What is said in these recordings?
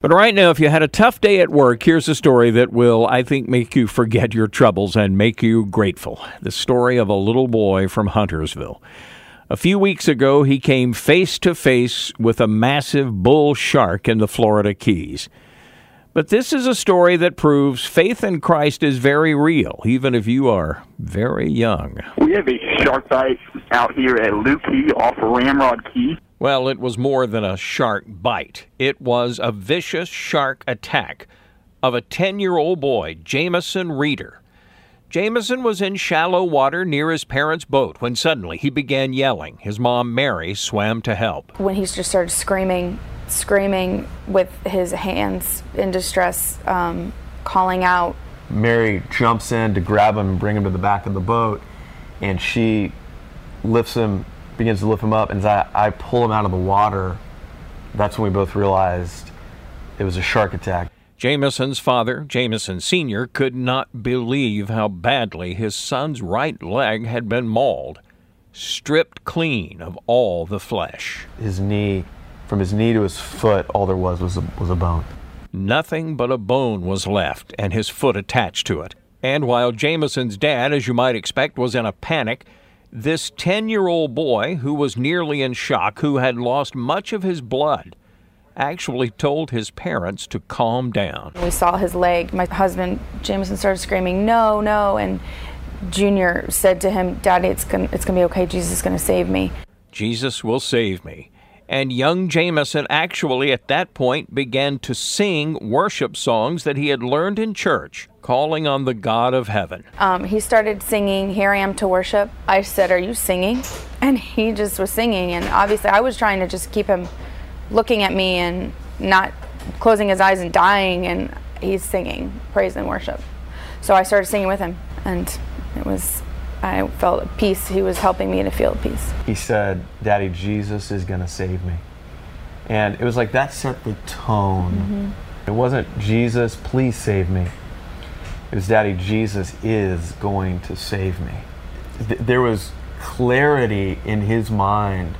But right now, if you had a tough day at work, here's a story that will, I think, make you forget your troubles and make you grateful. The story of a little boy from Huntersville. A few weeks ago, he came face to face with a massive bull shark in the Florida Keys. But this is a story that proves faith in Christ is very real, even if you are very young. We have a shark bite out here at Looe Key off Ramrod Key. Well, it was more than a shark bite. It was a vicious shark attack of a 10 year old boy, Jameson Reeder. Jameson was in shallow water near his parents' boat when suddenly he began yelling. His mom, Mary, swam to help. When he just started screaming, screaming with his hands in distress, um, calling out. Mary jumps in to grab him and bring him to the back of the boat, and she lifts him begins to lift him up, and as I, I pull him out of the water, that's when we both realized it was a shark attack. Jameson's father, Jameson Sr., could not believe how badly his son's right leg had been mauled, stripped clean of all the flesh. His knee, from his knee to his foot, all there was was a, was a bone. Nothing but a bone was left, and his foot attached to it. And while Jameson's dad, as you might expect, was in a panic, this 10 year old boy, who was nearly in shock, who had lost much of his blood, actually told his parents to calm down. We saw his leg. My husband, Jameson, started screaming, No, no. And Junior said to him, Daddy, it's going it's gonna be okay. Jesus is going to save me. Jesus will save me. And young Jameson actually at that point began to sing worship songs that he had learned in church, calling on the God of heaven. Um, he started singing, Here I Am to Worship. I said, Are you singing? And he just was singing. And obviously, I was trying to just keep him looking at me and not closing his eyes and dying. And he's singing praise and worship. So I started singing with him. And it was I felt a peace. He was helping me to feel peace. He said, Daddy, Jesus is going to save me. And it was like that set the tone. Mm-hmm. It wasn't, Jesus, please save me. It was, Daddy, Jesus is going to save me. Th- there was clarity in his mind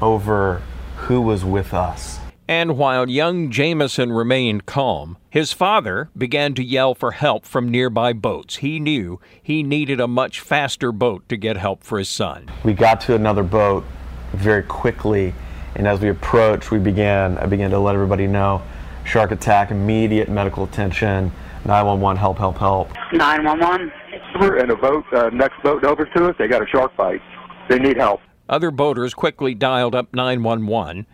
over who was with us. And while young Jameson remained calm, his father began to yell for help from nearby boats. He knew he needed a much faster boat to get help for his son. We got to another boat very quickly, and as we approached, we began I began to let everybody know shark attack, immediate medical attention, 911, help, help, help. 911. We're in a boat, uh, next boat over to us, they got a shark bite. They need help. Other boaters quickly dialed up 911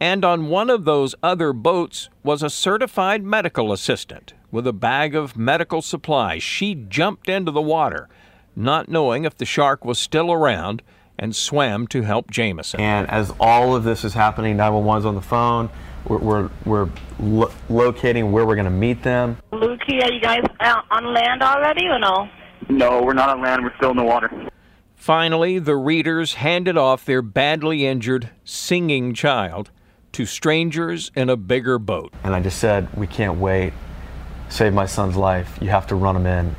and on one of those other boats was a certified medical assistant with a bag of medical supplies. She jumped into the water, not knowing if the shark was still around, and swam to help Jameson. And as all of this is happening, 911's on the phone. We're, we're, we're lo- locating where we're going to meet them. Lucy, are you guys out on land already or no? No, we're not on land. We're still in the water. Finally, the Reeders handed off their badly injured, singing child to strangers in a bigger boat. And I just said, We can't wait. Save my son's life. You have to run him in,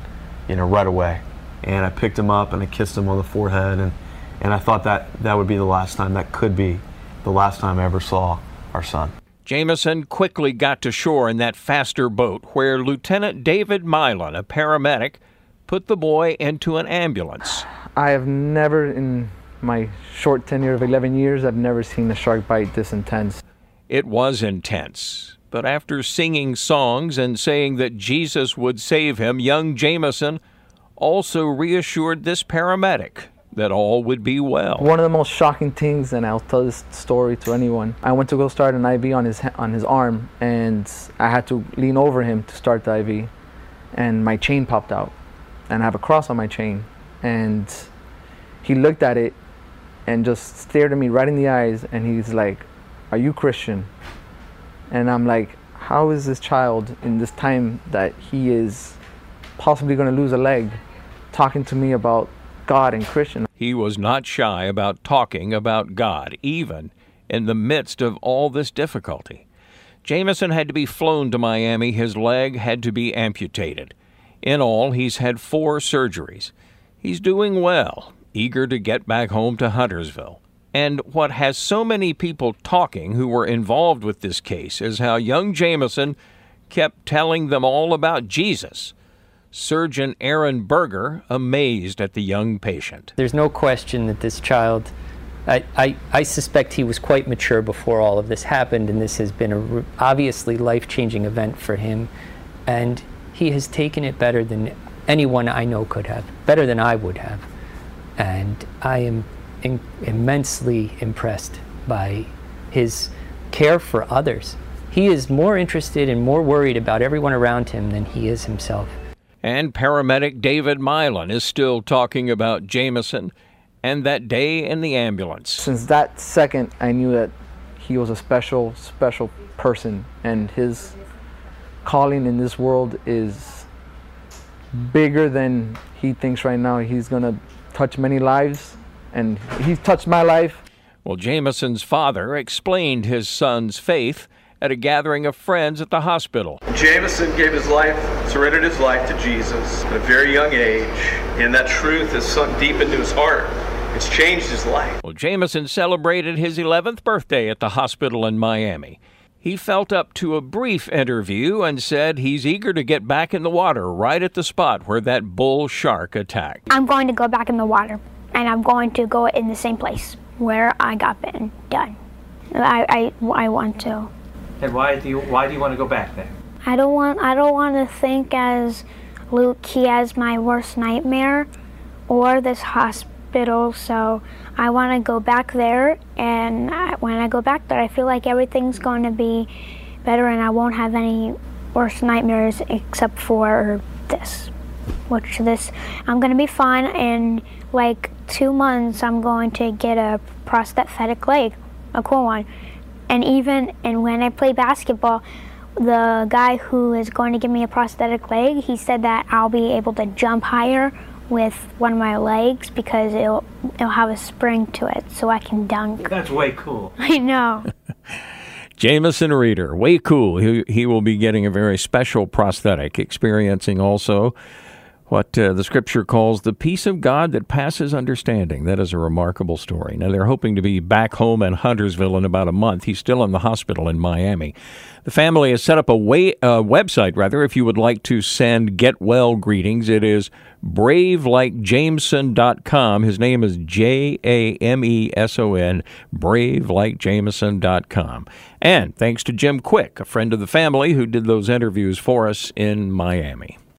you know, right away. And I picked him up and I kissed him on the forehead. And, and I thought that that would be the last time, that could be the last time I ever saw our son. Jameson quickly got to shore in that faster boat where Lieutenant David Milan, a paramedic, put the boy into an ambulance. I have never in my short tenure of 11 years, I've never seen a shark bite this intense. It was intense. But after singing songs and saying that Jesus would save him, young Jameson also reassured this paramedic that all would be well. One of the most shocking things, and I'll tell this story to anyone. I went to go start an IV on his on his arm, and I had to lean over him to start the IV, and my chain popped out, and I have a cross on my chain, and he looked at it and just stared at me right in the eyes and he's like, Are you Christian? And I'm like, how is this child in this time that he is possibly going to lose a leg talking to me about God and Christian? He was not shy about talking about God, even in the midst of all this difficulty. Jameson had to be flown to Miami. His leg had to be amputated. In all, he's had four surgeries. He's doing well, eager to get back home to Huntersville. And what has so many people talking who were involved with this case is how young Jameson kept telling them all about Jesus. Surgeon Aaron Berger amazed at the young patient. There's no question that this child, I, I, I suspect he was quite mature before all of this happened, and this has been a obviously life changing event for him. And he has taken it better than anyone I know could have, better than I would have. And I am in, immensely impressed by his care for others. He is more interested and more worried about everyone around him than he is himself. And paramedic David Milan is still talking about Jameson and that day in the ambulance. Since that second, I knew that he was a special, special person, and his calling in this world is bigger than he thinks right now. He's going to touch many lives, and he's touched my life. Well, Jameson's father explained his son's faith at a gathering of friends at the hospital. Jameson gave his life, surrendered his life to Jesus at a very young age, and that truth has sunk deep into his heart. It's changed his life. Well, Jameson celebrated his 11th birthday at the hospital in Miami. He felt up to a brief interview and said he's eager to get back in the water right at the spot where that bull shark attacked. I'm going to go back in the water, and I'm going to go in the same place where I got bitten. Done. I, I, I want to. And why do you why do you want to go back there? I don't want I don't want to think as Looe Key has my worst nightmare or this hospital so I want to go back there and I, when I go back there I feel like everything's going to be better and I won't have any worst nightmares except for this which this I'm going to be fine in like 2 months I'm going to get a prosthetic leg a cool one. And even and when I play basketball, the guy who is going to give me a prosthetic leg, he said that I'll be able to jump higher with one of my legs because it'll it'll have a spring to it, so I can dunk. That's way cool. I know. Jameson Reeder, way cool. He, he will be getting a very special prosthetic, experiencing also what uh, the scripture calls the peace of God that passes understanding. That is a remarkable story. Now, they're hoping to be back home in Huntersville in about a month. He's still in the hospital in Miami. The family has set up a way, uh, website, rather, if you would like to send get well greetings. It is bravelikejameson.com. His name is J A M E S O N, bravelikejameson.com. And thanks to Jim Quick, a friend of the family who did those interviews for us in Miami.